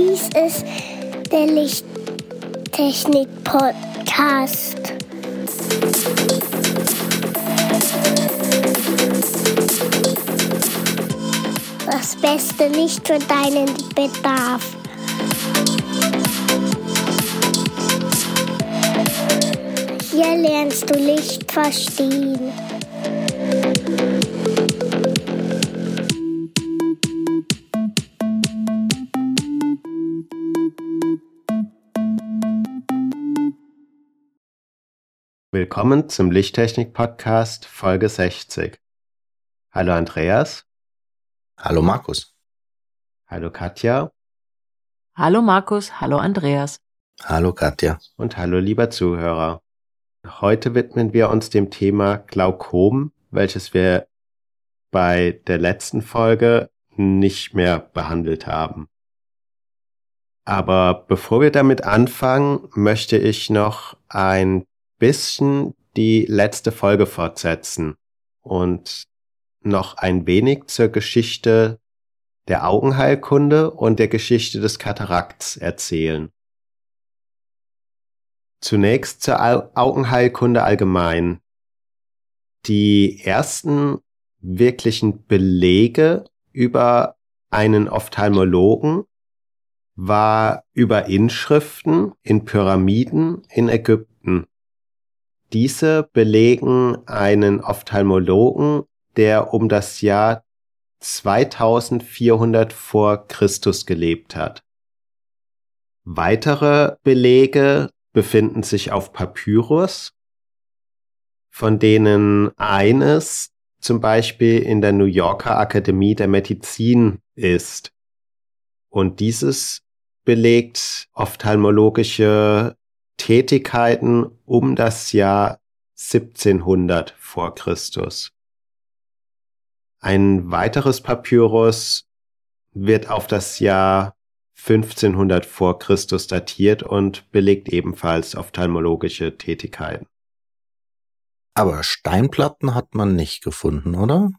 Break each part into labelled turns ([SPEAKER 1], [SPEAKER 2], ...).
[SPEAKER 1] Dies ist der Lichttechnik-Podcast. Das Beste nicht für deinen Bedarf. Hier lernst du Licht verstehen.
[SPEAKER 2] Willkommen zum Lichttechnik-Podcast Folge 60. Hallo Andreas.
[SPEAKER 3] Hallo Markus.
[SPEAKER 2] Hallo Katja.
[SPEAKER 4] Hallo Markus, hallo Andreas.
[SPEAKER 3] Hallo Katja.
[SPEAKER 2] Und hallo lieber Zuhörer. Heute widmen wir uns dem Thema Glaukom, welches wir bei der letzten Folge nicht mehr behandelt haben. Aber bevor wir damit anfangen, möchte ich noch ein bisschen die letzte Folge fortsetzen und noch ein wenig zur Geschichte der Augenheilkunde und der Geschichte des Katarakts erzählen. Zunächst zur Augenheilkunde allgemein. Die ersten wirklichen Belege über einen Ophthalmologen war über Inschriften in Pyramiden in Ägypten. Diese belegen einen Ophthalmologen, der um das Jahr 2400 vor Christus gelebt hat. Weitere Belege befinden sich auf Papyrus, von denen eines zum Beispiel in der New Yorker Akademie der Medizin ist. Und dieses belegt ophthalmologische Tätigkeiten um das Jahr 1700 vor Christus. Ein weiteres Papyrus wird auf das Jahr 1500 vor Christus datiert und belegt ebenfalls ophthalmologische Tätigkeiten.
[SPEAKER 3] Aber Steinplatten hat man nicht gefunden, oder?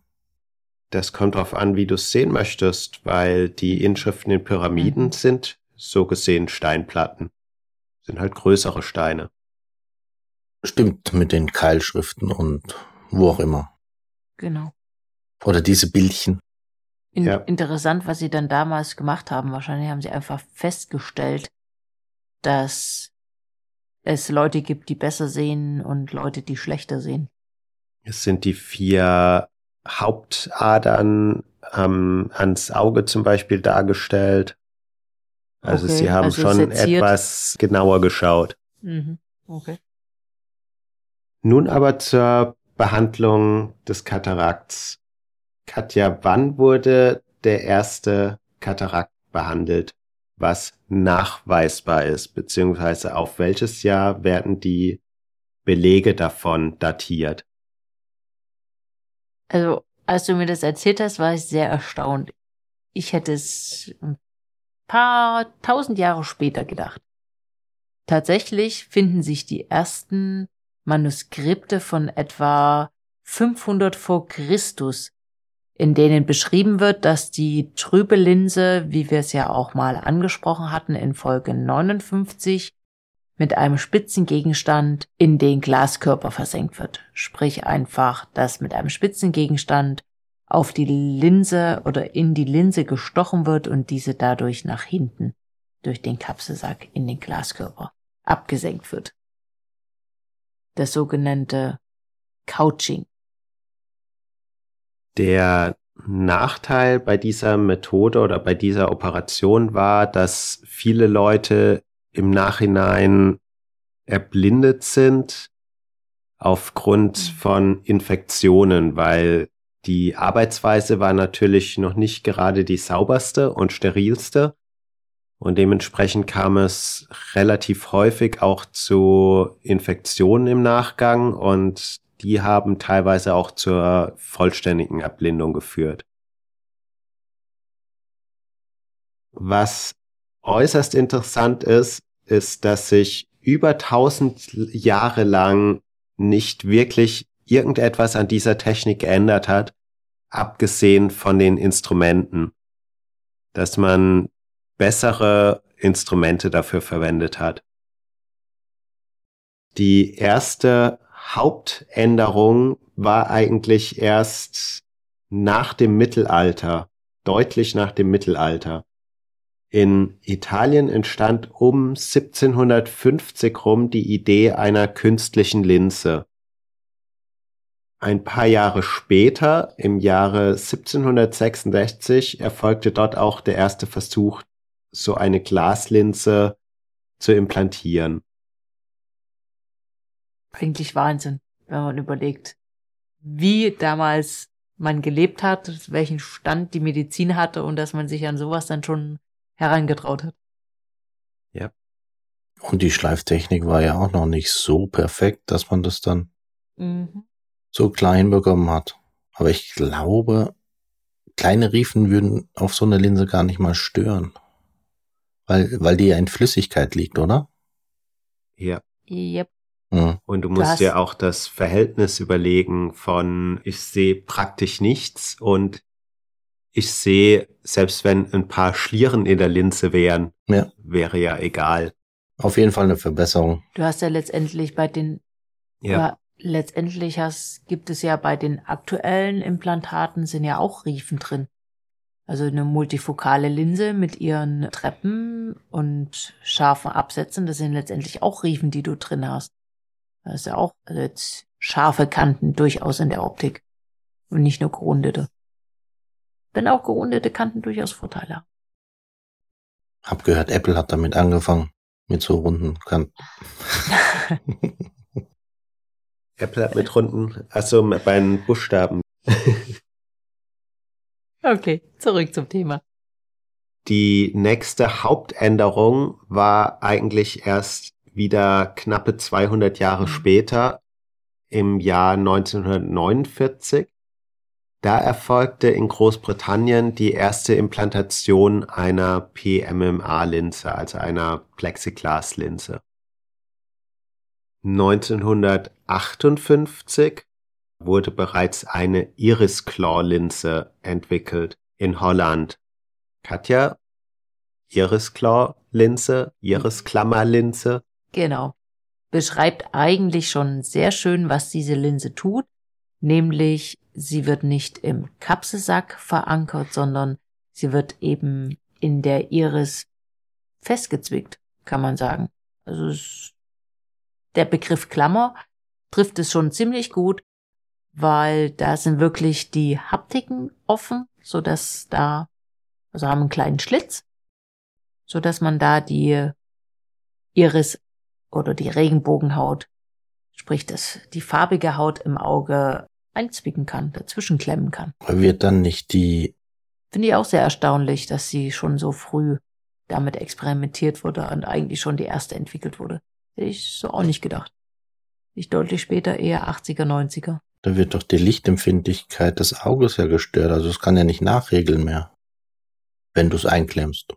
[SPEAKER 2] Das kommt darauf an, wie du es sehen möchtest, weil die Inschriften in Pyramiden mhm. sind so gesehen Steinplatten sind halt größere Steine.
[SPEAKER 3] Stimmt, mit den Keilschriften und wo auch immer.
[SPEAKER 4] Genau.
[SPEAKER 3] Oder diese Bildchen.
[SPEAKER 4] In ja. Interessant, was sie dann damals gemacht haben. Wahrscheinlich haben sie einfach festgestellt, dass es Leute gibt, die besser sehen und Leute, die schlechter sehen.
[SPEAKER 2] Es sind die vier Hauptadern ähm, ans Auge zum Beispiel dargestellt. Also okay, sie haben also schon seziert. etwas genauer geschaut.
[SPEAKER 4] Mhm. Okay.
[SPEAKER 2] Nun aber zur Behandlung des Katarakts. Katja, wann wurde der erste Katarakt behandelt, was nachweisbar ist, beziehungsweise auf welches Jahr werden die Belege davon datiert?
[SPEAKER 4] Also, als du mir das erzählt hast, war ich sehr erstaunt. Ich hätte es paar tausend Jahre später gedacht. Tatsächlich finden sich die ersten Manuskripte von etwa 500 vor Christus, in denen beschrieben wird, dass die trübe Linse, wie wir es ja auch mal angesprochen hatten in Folge 59, mit einem spitzen Gegenstand in den Glaskörper versenkt wird. Sprich einfach, dass mit einem spitzen Gegenstand auf die Linse oder in die Linse gestochen wird und diese dadurch nach hinten durch den Kapselsack in den Glaskörper abgesenkt wird. Das sogenannte Couching.
[SPEAKER 2] Der Nachteil bei dieser Methode oder bei dieser Operation war, dass viele Leute im Nachhinein erblindet sind aufgrund mhm. von Infektionen, weil die Arbeitsweise war natürlich noch nicht gerade die sauberste und sterilste. Und dementsprechend kam es relativ häufig auch zu Infektionen im Nachgang und die haben teilweise auch zur vollständigen Erblindung geführt. Was äußerst interessant ist, ist, dass sich über tausend Jahre lang nicht wirklich irgendetwas an dieser Technik geändert hat, abgesehen von den Instrumenten. Dass man bessere Instrumente dafür verwendet hat. Die erste Hauptänderung war eigentlich erst nach dem Mittelalter, deutlich nach dem Mittelalter. In Italien entstand um 1750 rum die Idee einer künstlichen Linse. Ein paar Jahre später, im Jahre 1766, erfolgte dort auch der erste Versuch, so eine Glaslinse zu implantieren.
[SPEAKER 4] Eigentlich Wahnsinn, wenn man überlegt, wie damals man gelebt hat, welchen Stand die Medizin hatte und dass man sich an sowas dann schon herangetraut hat.
[SPEAKER 2] Ja.
[SPEAKER 3] Und die Schleiftechnik war ja auch noch nicht so perfekt, dass man das dann
[SPEAKER 4] Mhm.
[SPEAKER 3] So klein bekommen hat. Aber ich glaube, kleine Riefen würden auf so eine Linse gar nicht mal stören. Weil, weil die ja in Flüssigkeit liegt, oder?
[SPEAKER 2] Ja.
[SPEAKER 4] Yep.
[SPEAKER 3] Mhm.
[SPEAKER 2] Und du musst
[SPEAKER 4] hast-
[SPEAKER 2] dir auch das Verhältnis überlegen von ich sehe praktisch nichts und ich sehe, selbst wenn ein paar Schlieren in der Linse wären,
[SPEAKER 3] Ja.
[SPEAKER 2] wäre ja egal.
[SPEAKER 3] Auf jeden Fall eine Verbesserung.
[SPEAKER 4] Du hast ja letztendlich bei den, aber letztendlich hast, gibt es ja bei den aktuellen Implantaten sind ja auch Riefen drin. Also eine multifokale Linse mit ihren Treppen und scharfen Absätzen, das sind letztendlich auch Riefen, die du drin hast. Da ist ja auch also jetzt scharfe Kanten durchaus in der Optik. Und nicht nur gerundete. Wenn auch gerundete Kanten durchaus Vorteile haben.
[SPEAKER 3] Hab gehört, Apple hat damit angefangen. Mit so runden Kanten.
[SPEAKER 2] Apple hat mit Runden, also bei den Buchstaben.
[SPEAKER 4] Okay, zurück zum Thema.
[SPEAKER 2] Die nächste Hauptänderung war eigentlich erst wieder knappe 200 Jahre
[SPEAKER 4] Mhm.
[SPEAKER 2] später, im Jahr 1949. Da erfolgte in Großbritannien die erste Implantation einer PMMA-Linse, also einer Plexiglas-Linse. 1958 wurde bereits eine Iris-Claw-Linse entwickelt in Holland. Katja, Iris-Claw-Linse, Iris-Klammer-Linse.
[SPEAKER 4] Genau. Beschreibt eigentlich schon sehr schön, was diese Linse tut. Nämlich, sie wird nicht im Kapselsack verankert, sondern sie wird eben in der Iris festgezwickt, kann man sagen. Also es, der Begriff Klammer trifft es schon ziemlich gut, weil da sind wirklich die Haptiken offen, so dass da, also haben einen kleinen Schlitz, so dass man da die Iris oder die Regenbogenhaut, sprich das, die farbige Haut im Auge einzwicken kann, dazwischen klemmen kann.
[SPEAKER 3] Wird dann nicht die,
[SPEAKER 4] Finde ich auch sehr erstaunlich, dass sie schon so früh damit experimentiert wurde und eigentlich schon die erste entwickelt wurde. Hätte ich so auch nicht gedacht. Ich deutlich später eher 80er, 90er.
[SPEAKER 3] da wird doch die Lichtempfindlichkeit des Auges ja gestört. Also es kann ja nicht nachregeln mehr. Wenn du es einklemmst.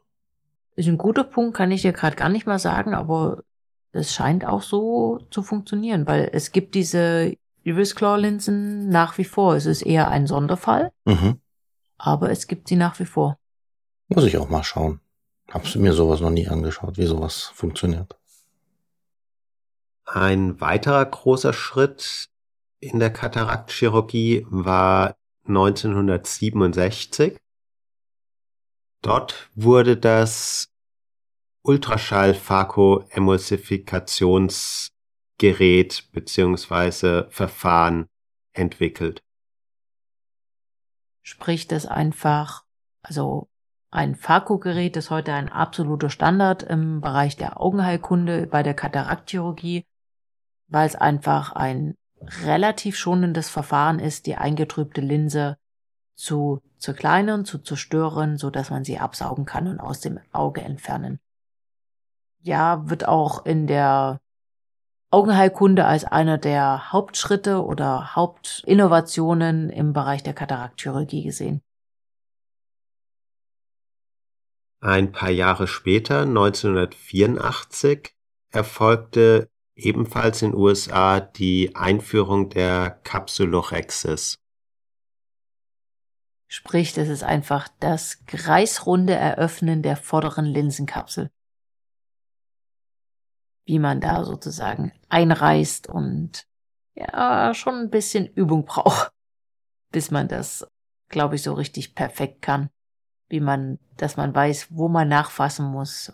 [SPEAKER 4] Ist ein guter Punkt, kann ich dir gerade gar nicht mal sagen, aber es scheint auch so zu funktionieren, weil es gibt diese Iris Claw Linsen nach wie vor. Es ist eher ein Sonderfall,
[SPEAKER 3] Mhm.
[SPEAKER 4] aber es gibt sie nach wie vor.
[SPEAKER 3] Muss ich auch mal schauen. Hab's mir sowas noch nie angeschaut, wie sowas funktioniert.
[SPEAKER 2] Ein weiterer großer Schritt in der Kataraktchirurgie war 1967. Dort wurde das Ultraschall-Phakoemulsifikationsgerät bzw. Verfahren entwickelt.
[SPEAKER 4] Sprich das einfach, also ein Phaco-Gerät ist heute ein absoluter Standard im Bereich der Augenheilkunde bei der Kataraktchirurgie, weil es einfach ein relativ schonendes Verfahren ist, die eingetrübte Linse zu zerkleinern, zu zerstören, so dass man sie absaugen kann und aus dem Auge entfernen. Ja, wird auch in der Augenheilkunde als einer der Hauptschritte oder Hauptinnovationen im Bereich der Kataraktchirurgie gesehen.
[SPEAKER 2] Ein paar Jahre später, 1984, erfolgte ebenfalls in USA die Einführung der Capsulorhexis.
[SPEAKER 4] Sprich, das ist einfach das kreisrunde Eröffnen der vorderen Linsenkapsel. Wie man da sozusagen einreißt und ja, schon ein bisschen Übung braucht, bis man das, glaube ich, so richtig perfekt kann. Wie man, dass man weiß, wo man nachfassen muss,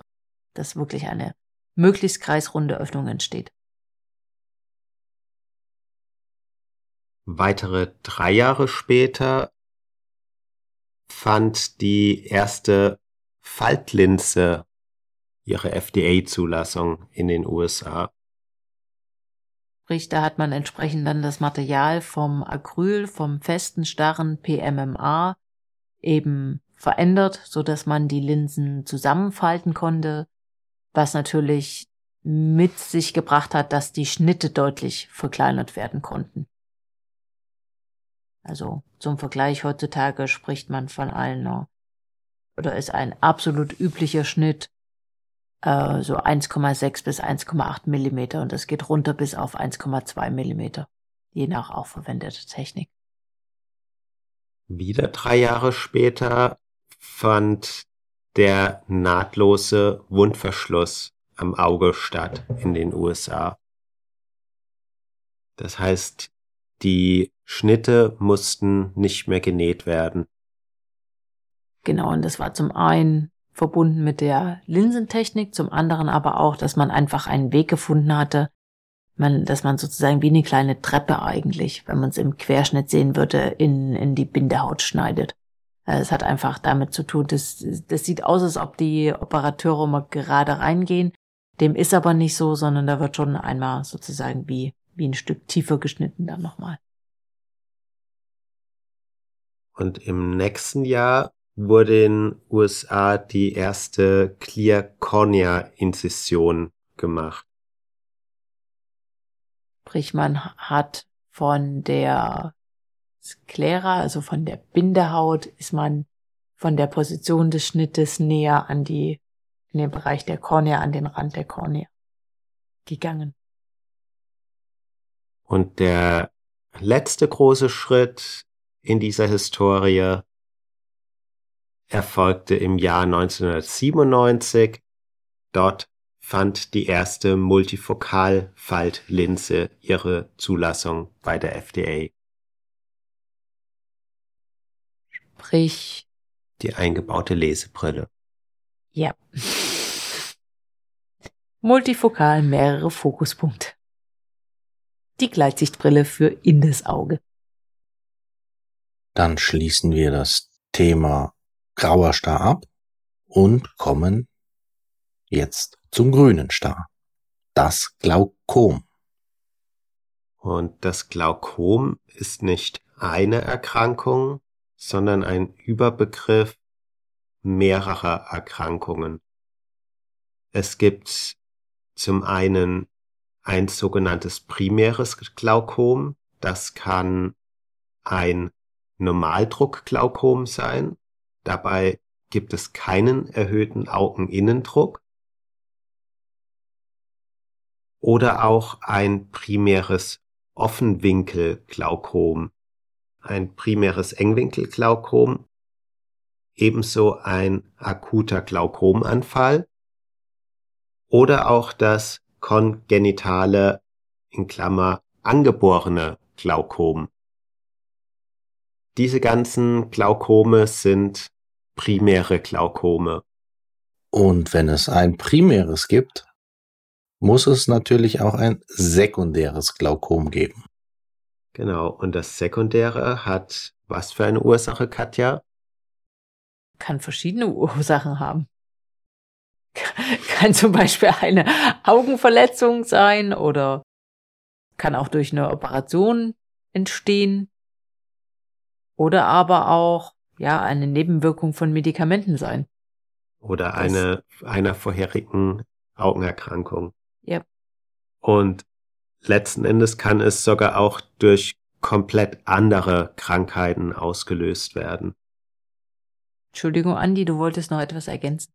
[SPEAKER 4] dass wirklich eine möglichst kreisrunde Öffnung entsteht.
[SPEAKER 2] Weitere drei Jahre später fand die erste Faltlinse ihre FDA-Zulassung in den USA.
[SPEAKER 4] Sprich, da hat man entsprechend dann das Material vom Acryl, vom festen, starren PMMA eben verändert, so dass man die Linsen zusammenfalten konnte, was natürlich mit sich gebracht hat, dass die Schnitte deutlich verkleinert werden konnten. Also zum Vergleich heutzutage spricht man von einer oder ist ein absolut üblicher Schnitt äh, so 1,6 bis 1,8 Millimeter und das geht runter bis auf 1,2 Millimeter, je nach auch verwendeter Technik.
[SPEAKER 2] Wieder drei Jahre später fand der nahtlose Wundverschluss am Auge statt in den USA. Das heißt, die Schnitte mussten nicht mehr genäht werden.
[SPEAKER 4] Genau, und das war zum einen verbunden mit der Linsentechnik, zum anderen aber auch, dass man einfach einen Weg gefunden hatte, man, dass man sozusagen wie eine kleine Treppe eigentlich, wenn man es im Querschnitt sehen würde, in, in die Bindehaut schneidet. Es hat einfach damit zu tun, dass das sieht aus, als ob die Operateure mal gerade reingehen. Dem ist aber nicht so, sondern da wird schon einmal sozusagen wie, wie ein Stück tiefer geschnitten dann nochmal.
[SPEAKER 2] Und im nächsten Jahr wurde in USA die erste Clear Cornea Inzision gemacht.
[SPEAKER 4] Sprich, man hat von der Sklera, also von der Bindehaut, ist man von der Position des Schnittes näher an die, in den Bereich der Kornea, an den Rand der Kornea gegangen.
[SPEAKER 2] Und der letzte große Schritt in dieser Historie erfolgte im Jahr 1997. Dort fand die erste Multifokalfaltlinse ihre Zulassung bei der FDA.
[SPEAKER 4] Sprich.
[SPEAKER 2] Die eingebaute Lesebrille.
[SPEAKER 4] Ja. Multifokal mehrere Fokuspunkte. Die Gleitsichtbrille für in das Auge.
[SPEAKER 3] Dann schließen wir das Thema grauer Star ab und kommen jetzt zum grünen Star. Das Glaukom.
[SPEAKER 2] Und das Glaukom ist nicht eine Erkrankung, sondern ein Überbegriff mehrerer Erkrankungen. Es gibt zum einen ein sogenanntes primäres Glaukom, das kann ein Normaldruckglaukom sein. Dabei gibt es keinen erhöhten Augeninnendruck. Oder auch ein primäres Offenwinkelglaukom, ein primäres Engwinkelglaukom, ebenso ein akuter Glaukomanfall oder auch das kongenitale in Klammer angeborene Glaukom. Diese ganzen Glaukome sind primäre Glaukome.
[SPEAKER 3] Und wenn es ein primäres gibt, muss es natürlich auch ein sekundäres Glaukom geben.
[SPEAKER 2] Genau, und das sekundäre hat was für eine Ursache, Katja?
[SPEAKER 4] Kann verschiedene Ursachen haben. Kann zum Beispiel eine Augenverletzung sein oder kann auch durch eine Operation entstehen. Oder aber auch, ja, eine Nebenwirkung von Medikamenten sein.
[SPEAKER 2] Oder eine, einer vorherigen Augenerkrankung.
[SPEAKER 4] Ja.
[SPEAKER 2] Und letzten Endes kann es sogar auch durch komplett andere Krankheiten ausgelöst werden.
[SPEAKER 4] Entschuldigung, Andi, du wolltest noch etwas ergänzen.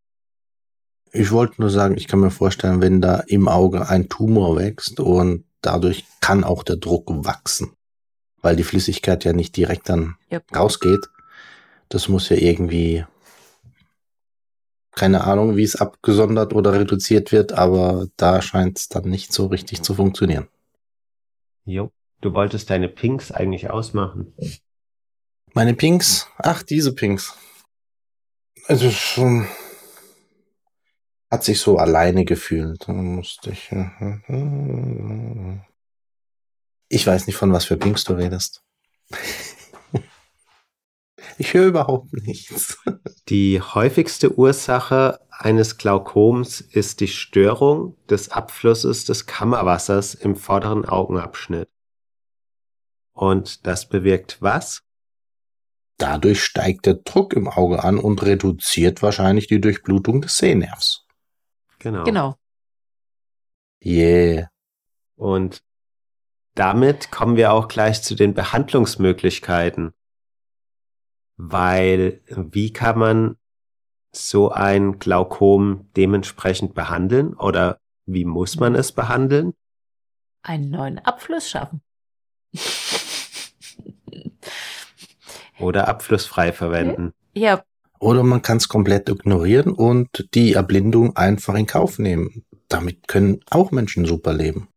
[SPEAKER 3] Ich wollte nur sagen, ich kann mir vorstellen, wenn da im Auge ein Tumor wächst und dadurch kann auch der Druck wachsen weil die Flüssigkeit ja nicht direkt dann
[SPEAKER 4] yep.
[SPEAKER 3] rausgeht, Das muss ja irgendwie, keine Ahnung, wie es abgesondert oder reduziert wird, aber da scheint es dann nicht so richtig zu funktionieren.
[SPEAKER 2] Jo, du wolltest deine Pinks eigentlich ausmachen.
[SPEAKER 3] Meine Pinks, ach, diese Pinks. Also schon hat sich so alleine gefühlt. Da musste ich. Ich weiß nicht, von was für Pinks du redest. Ich höre überhaupt nichts.
[SPEAKER 2] Die häufigste Ursache eines Glaukoms ist die Störung des Abflusses des Kammerwassers im vorderen Augenabschnitt. Und das bewirkt was?
[SPEAKER 3] Dadurch steigt der Druck im Auge an und reduziert wahrscheinlich die Durchblutung des Sehnervs.
[SPEAKER 2] Genau.
[SPEAKER 4] Genau.
[SPEAKER 3] Yeah.
[SPEAKER 2] Und damit kommen wir auch gleich zu den Behandlungsmöglichkeiten. Weil wie kann man so ein Glaukom dementsprechend behandeln oder wie muss man es behandeln?
[SPEAKER 4] Einen neuen Abfluss schaffen.
[SPEAKER 2] Oder abflussfrei verwenden.
[SPEAKER 4] Ja,
[SPEAKER 3] Oder man kann es komplett ignorieren und die Erblindung einfach in Kauf nehmen. Damit können auch Menschen super leben.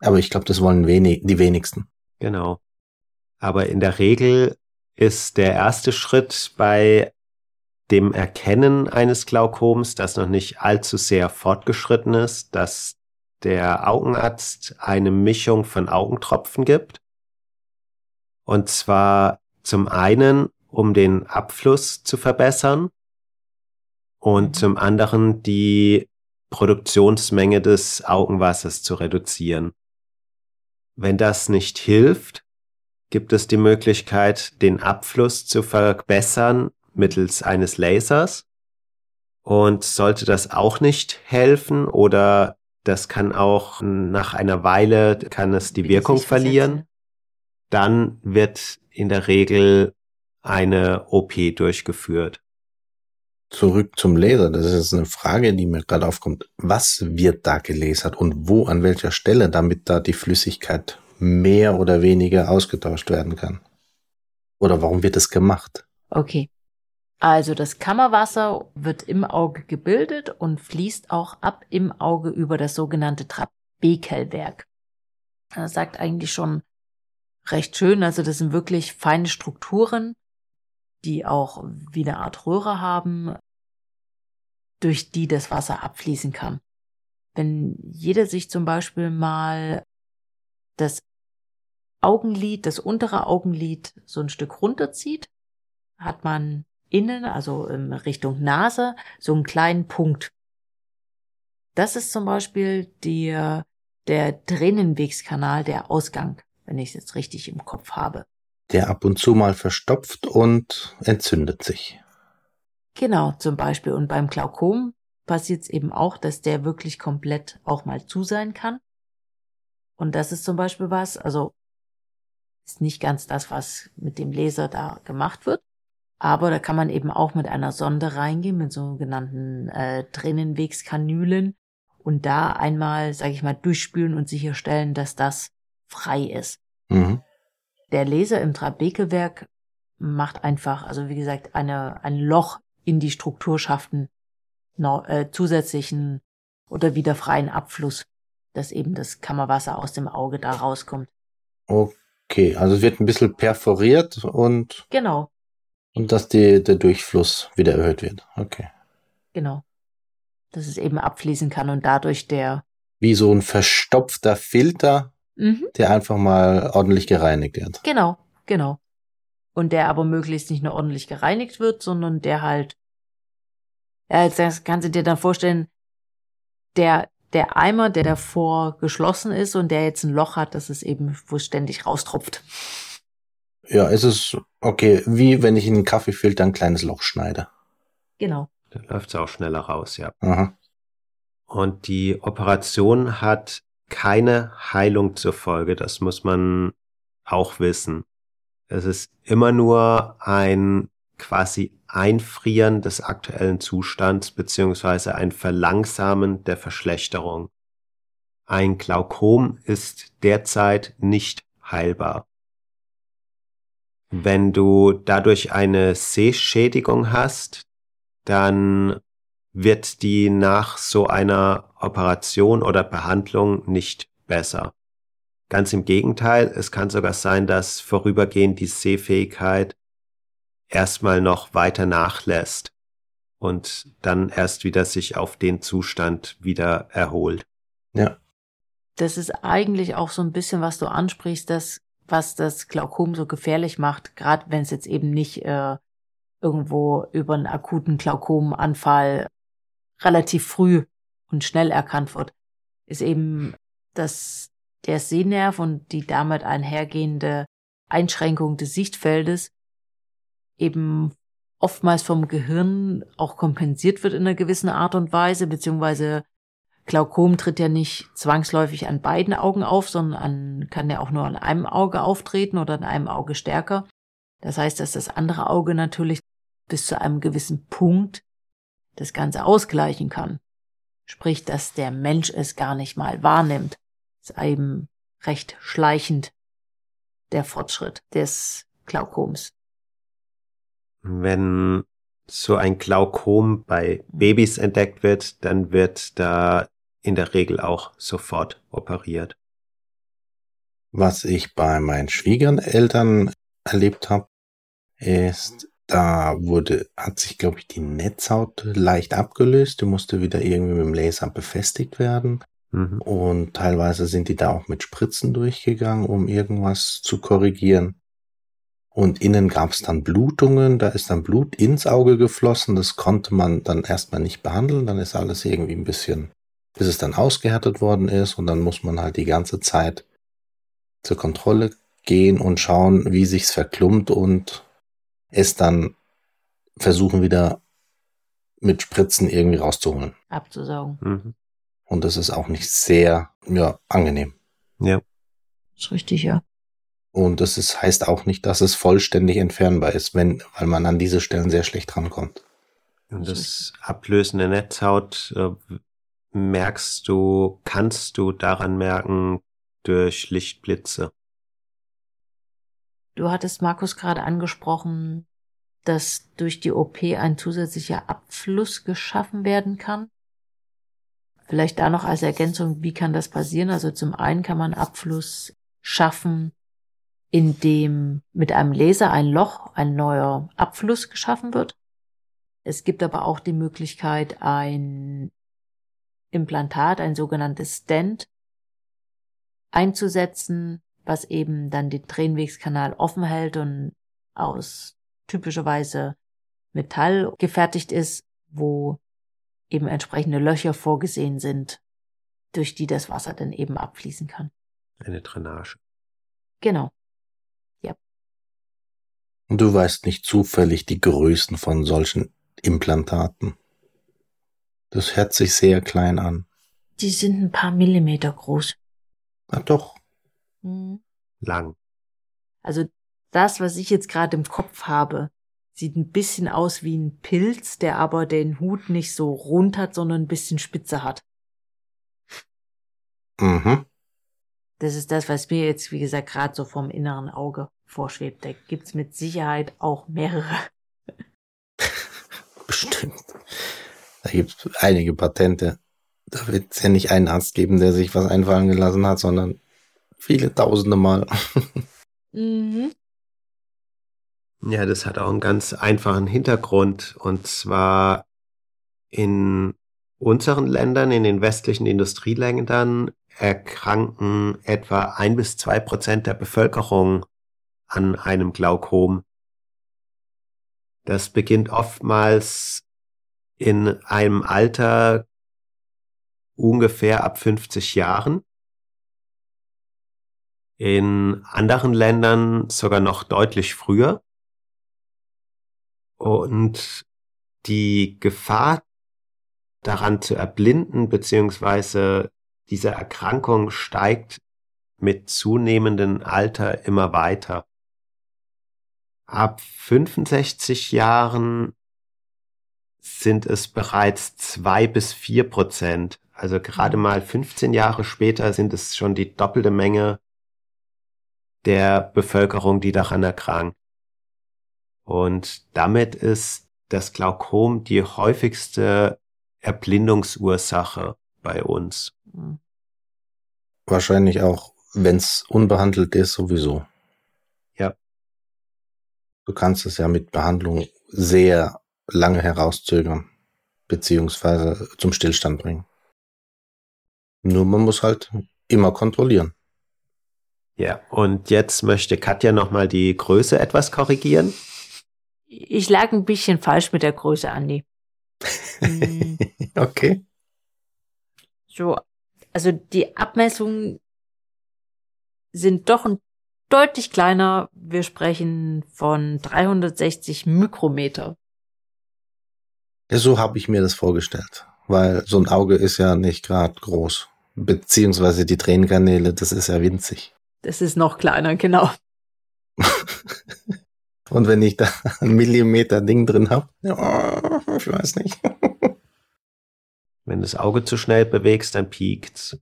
[SPEAKER 3] Aber ich glaube, das wollen wenig, die wenigsten.
[SPEAKER 2] Genau. Aber in der Regel ist der erste Schritt bei dem Erkennen eines Glaukoms, das noch nicht allzu sehr fortgeschritten ist, dass der Augenarzt eine Mischung von Augentropfen gibt. Und zwar zum einen, um den Abfluss zu verbessern und zum anderen die Produktionsmenge des Augenwassers zu reduzieren. Wenn das nicht hilft, gibt es die Möglichkeit, den Abfluss zu verbessern mittels eines Lasers. Und sollte das auch nicht helfen oder das kann auch nach einer Weile, kann es die
[SPEAKER 4] wie
[SPEAKER 2] Wirkung verlieren, dann wird in der Regel eine OP durchgeführt.
[SPEAKER 3] Zurück zum Laser. Das ist jetzt eine Frage, die mir gerade aufkommt. Was wird da gelasert und wo, an welcher Stelle, damit da die Flüssigkeit mehr oder weniger ausgetauscht werden kann? Oder warum wird es gemacht?
[SPEAKER 4] Okay. Also das Kammerwasser wird im Auge gebildet und fließt auch ab im Auge über das sogenannte Trabekelwerk. Das sagt eigentlich schon recht schön. Also das sind wirklich feine Strukturen, die auch wie eine Art Röhre haben, durch die das Wasser abfließen kann. Wenn jeder sich zum Beispiel mal das Augenlid, das untere Augenlid so ein Stück runterzieht, hat man innen, also in Richtung Nase, so einen kleinen Punkt. Das ist zum Beispiel der, der Tränenwegskanal, der Ausgang, wenn ich es jetzt richtig im Kopf habe.
[SPEAKER 3] Der ab und zu mal verstopft und entzündet sich.
[SPEAKER 4] Genau, zum Beispiel. Und beim Glaukom passiert es eben auch, dass der wirklich komplett auch mal zu sein kann. Und das ist zum Beispiel was, also ist nicht ganz das, was mit dem Laser da gemacht wird. Aber da kann man eben auch mit einer Sonde reingehen, mit sogenannten äh, Tränenwegskanülen und da einmal, sage ich mal, durchspülen und sicherstellen, dass das frei ist.
[SPEAKER 3] Mhm.
[SPEAKER 4] Der Laser im Trabekelwerk macht einfach, also wie gesagt, eine, ein Loch in die Strukturschaften no, äh, zusätzlichen oder wieder freien Abfluss, dass eben das Kammerwasser aus dem Auge da rauskommt.
[SPEAKER 3] Okay, also es wird ein bisschen perforiert und,
[SPEAKER 4] Genau,
[SPEAKER 3] und dass die, der Durchfluss wieder erhöht wird. Okay.
[SPEAKER 4] genau. Dass es eben abfließen kann und dadurch der,
[SPEAKER 3] Wie so ein verstopfter Filter,
[SPEAKER 4] mhm,
[SPEAKER 3] der einfach mal ordentlich gereinigt wird.
[SPEAKER 4] genau, genau. Und der aber möglichst nicht nur ordentlich gereinigt wird, sondern der halt, ja, jetzt das kannst du dir dann vorstellen, der, der Eimer, der davor geschlossen ist und der jetzt ein Loch hat, das ist eben, wo es ständig raustropft.
[SPEAKER 3] Ja, es ist okay, wie wenn ich in einen Kaffeefilter ein kleines Loch schneide.
[SPEAKER 4] Genau.
[SPEAKER 2] Dann läuft es auch schneller raus, ja.
[SPEAKER 3] Aha.
[SPEAKER 2] Und die Operation hat keine Heilung zur Folge, das muss man auch wissen. Es ist immer nur ein quasi Einfrieren des aktuellen Zustands beziehungsweise ein Verlangsamen der Verschlechterung. Ein Glaukom ist derzeit nicht heilbar. Wenn du dadurch eine Sehschädigung hast, dann wird die nach so einer Operation oder Behandlung nicht besser. Ganz im Gegenteil, es kann sogar sein, dass vorübergehend die Sehfähigkeit erstmal noch weiter nachlässt und dann erst wieder sich auf den Zustand wieder erholt.
[SPEAKER 3] Ja.
[SPEAKER 4] Das ist eigentlich auch so ein bisschen, was du ansprichst, das, was das Glaukom so gefährlich macht, gerade wenn es jetzt eben nicht äh, irgendwo über einen akuten Glaukomanfall relativ früh und schnell erkannt wird, ist eben, dass der Sehnerv und die damit einhergehende Einschränkung des Sichtfeldes eben oftmals vom Gehirn auch kompensiert wird in einer gewissen Art und Weise, beziehungsweise Glaukom tritt ja nicht zwangsläufig an beiden Augen auf, sondern an, kann ja auch nur an einem Auge auftreten oder an einem Auge stärker. Das heißt, dass das andere Auge natürlich bis zu einem gewissen Punkt das Ganze ausgleichen kann. Sprich, dass der Mensch es gar nicht mal wahrnimmt. Ist eben recht schleichend der Fortschritt des Glaukoms.
[SPEAKER 2] Wenn so ein Glaukom bei Babys entdeckt wird, dann wird da in der Regel auch sofort operiert.
[SPEAKER 3] Was ich bei meinen Schwiegereltern erlebt habe, ist, da wurde, hat sich, glaube ich, die Netzhaut leicht abgelöst. Die musste wieder irgendwie mit dem Laser befestigt werden. Mhm. Und teilweise sind die da auch mit Spritzen durchgegangen, um irgendwas zu korrigieren. Und innen gab es dann Blutungen, da ist dann Blut ins Auge geflossen. Das konnte man dann erstmal nicht behandeln. Dann ist alles irgendwie ein bisschen, bis es dann ausgehärtet worden ist. Und dann muss man halt die ganze Zeit zur Kontrolle gehen und schauen, wie sich's verklumpt und es dann versuchen wieder mit Spritzen irgendwie rauszuholen.
[SPEAKER 4] Abzusaugen.
[SPEAKER 2] Mhm.
[SPEAKER 3] Und das ist auch nicht sehr ja, angenehm.
[SPEAKER 2] Ja.
[SPEAKER 4] ist richtig, ja.
[SPEAKER 3] Und das ist, heißt auch nicht, dass es vollständig entfernbar ist, wenn, weil man an diese Stellen sehr schlecht rankommt.
[SPEAKER 2] Und das Ablösen der Netzhaut äh, merkst du, kannst du daran merken durch Lichtblitze.
[SPEAKER 4] Du hattest Markus gerade angesprochen, dass durch die OP ein zusätzlicher Abfluss geschaffen werden kann. Vielleicht da noch als Ergänzung, wie kann das passieren? Also zum einen kann man Abfluss schaffen, indem mit einem Laser ein Loch, ein neuer Abfluss geschaffen wird. Es gibt aber auch die Möglichkeit, ein Implantat, ein sogenanntes Stent, einzusetzen, was eben dann den Tränenwegskanal offen hält und aus typischerweise Metall gefertigt ist, wo eben entsprechende Löcher vorgesehen sind, durch die das Wasser dann eben abfließen kann.
[SPEAKER 2] Eine Drainage.
[SPEAKER 4] Genau.
[SPEAKER 3] Ja. Und du weißt nicht zufällig die Größen von solchen Implantaten. Das hört sich sehr klein an.
[SPEAKER 4] Die sind ein paar Millimeter groß.
[SPEAKER 3] Na doch.
[SPEAKER 4] Mhm.
[SPEAKER 2] Lang.
[SPEAKER 4] Also das, was ich jetzt gerade im Kopf habe, Sieht ein bisschen aus wie ein Pilz, der aber den Hut nicht so rund hat, sondern ein bisschen spitze hat.
[SPEAKER 3] Mhm.
[SPEAKER 4] Das ist das, was mir jetzt, wie gesagt, gerade so vom inneren Auge vorschwebt. Da gibt's mit Sicherheit auch mehrere.
[SPEAKER 3] Bestimmt. Da gibt's einige Patente. Da wird es ja nicht einen Arzt geben, der sich was einfallen gelassen hat, sondern viele tausende Mal.
[SPEAKER 4] mhm.
[SPEAKER 2] Ja, das hat auch einen ganz einfachen Hintergrund. Und zwar in unseren Ländern, in den westlichen Industrieländern, erkranken etwa ein bis zwei Prozent der Bevölkerung an einem Glaukom. Das beginnt oftmals in einem Alter ungefähr ab 50 Jahren. In anderen Ländern sogar noch deutlich früher. Und die Gefahr daran zu erblinden, beziehungsweise diese Erkrankung steigt mit zunehmendem Alter immer weiter. Ab 65 Jahren sind es bereits zwei bis vier Prozent. Also gerade mhm. mal 15 Jahre später sind es schon die doppelte Menge der Bevölkerung, die daran erkrankt. Und damit ist das Glaukom die häufigste Erblindungsursache bei uns.
[SPEAKER 4] Hm.
[SPEAKER 3] Wahrscheinlich auch, wenn es unbehandelt ist, sowieso.
[SPEAKER 2] Ja.
[SPEAKER 3] Du kannst es ja mit Behandlung sehr lange herauszögern, beziehungsweise zum Stillstand bringen. Nur man muss halt immer kontrollieren.
[SPEAKER 2] Ja, und jetzt möchte Katja nochmal die Größe etwas korrigieren.
[SPEAKER 4] Ich lag ein bisschen falsch mit der Größe, Andi.
[SPEAKER 3] Okay.
[SPEAKER 4] So, also die Abmessungen sind doch ein deutlich kleiner. Wir sprechen von 360 Mikrometer.
[SPEAKER 3] Ja, so habe ich mir das vorgestellt, weil so ein Auge ist ja nicht gerade groß, beziehungsweise die Tränenkanäle, das ist ja winzig.
[SPEAKER 4] Das ist noch kleiner, genau.
[SPEAKER 3] Und wenn ich da ein Millimeter Ding drin habe, ja, ich weiß nicht.
[SPEAKER 2] Wenn das Auge zu schnell bewegst, dann piekt's.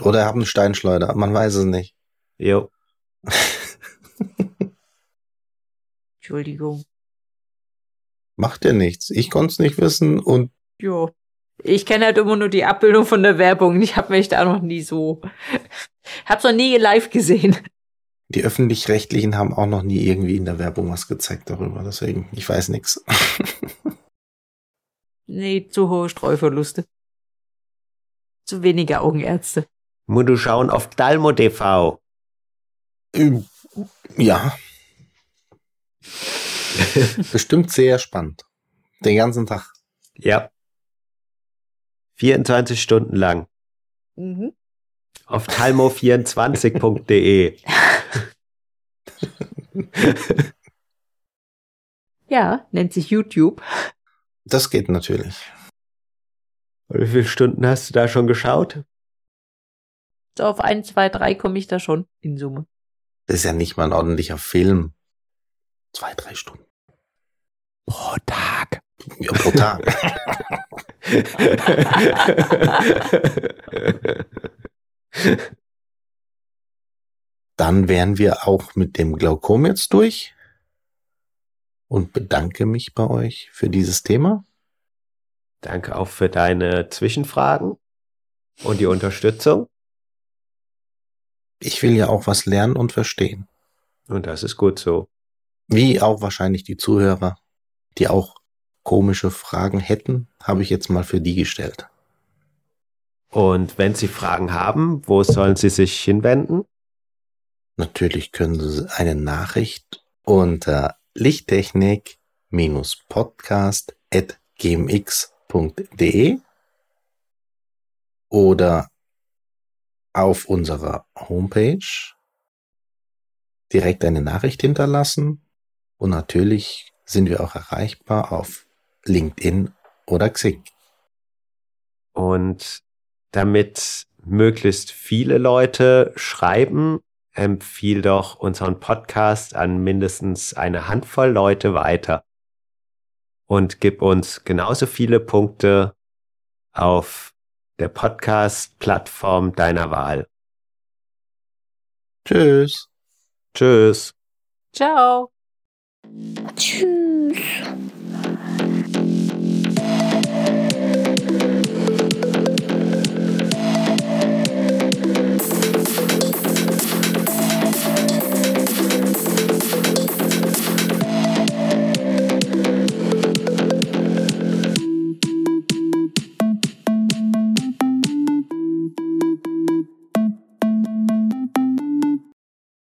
[SPEAKER 3] Oder haben einen Steinschleuder, man weiß es nicht.
[SPEAKER 2] Jo.
[SPEAKER 4] Entschuldigung.
[SPEAKER 3] Macht ja nichts. Ich konnte es nicht wissen und
[SPEAKER 4] Jo. Ich kenne halt immer nur die Abbildung von der Werbung. Ich habe mich da noch nie so. Hab's noch nie live gesehen.
[SPEAKER 3] die öffentlich-rechtlichen haben auch noch nie irgendwie in der Werbung was gezeigt darüber. Deswegen, ich weiß nichts.
[SPEAKER 4] Nee, zu hohe Streuverluste. Zu wenige Augenärzte.
[SPEAKER 2] Musst du schauen auf Dalmo TV.
[SPEAKER 3] Ja. Bestimmt sehr spannend. Den ganzen Tag.
[SPEAKER 2] Ja. 24 Stunden lang.
[SPEAKER 4] Mhm.
[SPEAKER 2] Auf talmo24.de.
[SPEAKER 4] Ja, nennt sich YouTube.
[SPEAKER 3] Das geht natürlich.
[SPEAKER 2] Wie viele Stunden hast du da schon geschaut?
[SPEAKER 4] So auf 1, 2, 3 komme ich da schon in Summe.
[SPEAKER 3] Das ist ja nicht mal ein ordentlicher Film. Zwei, drei Stunden.
[SPEAKER 2] Pro Tag.
[SPEAKER 3] Ja, pro Tag. Dann wären wir auch mit dem Glaukom jetzt durch und bedanke mich bei euch für dieses Thema.
[SPEAKER 2] Danke auch für deine Zwischenfragen und die Unterstützung.
[SPEAKER 3] Ich will ja auch was lernen und verstehen.
[SPEAKER 2] Und das ist gut so.
[SPEAKER 3] Wie auch wahrscheinlich die Zuhörer, die auch komische Fragen hätten, habe ich jetzt mal für die gestellt.
[SPEAKER 2] Und wenn Sie Fragen haben, wo sollen Sie sich hinwenden?
[SPEAKER 3] Natürlich können Sie eine Nachricht unter lichttechnik-podcast.gmx.de oder auf unserer Homepage direkt eine Nachricht hinterlassen. Und natürlich sind wir auch erreichbar auf LinkedIn oder Xing.
[SPEAKER 2] Und damit möglichst viele Leute schreiben, empfiehl doch unseren Podcast an mindestens eine Handvoll Leute weiter. Und gib uns genauso viele Punkte auf der Podcast-Plattform deiner Wahl.
[SPEAKER 3] Tschüss.
[SPEAKER 2] Tschüss.
[SPEAKER 4] Ciao.
[SPEAKER 1] Tschüss. friends.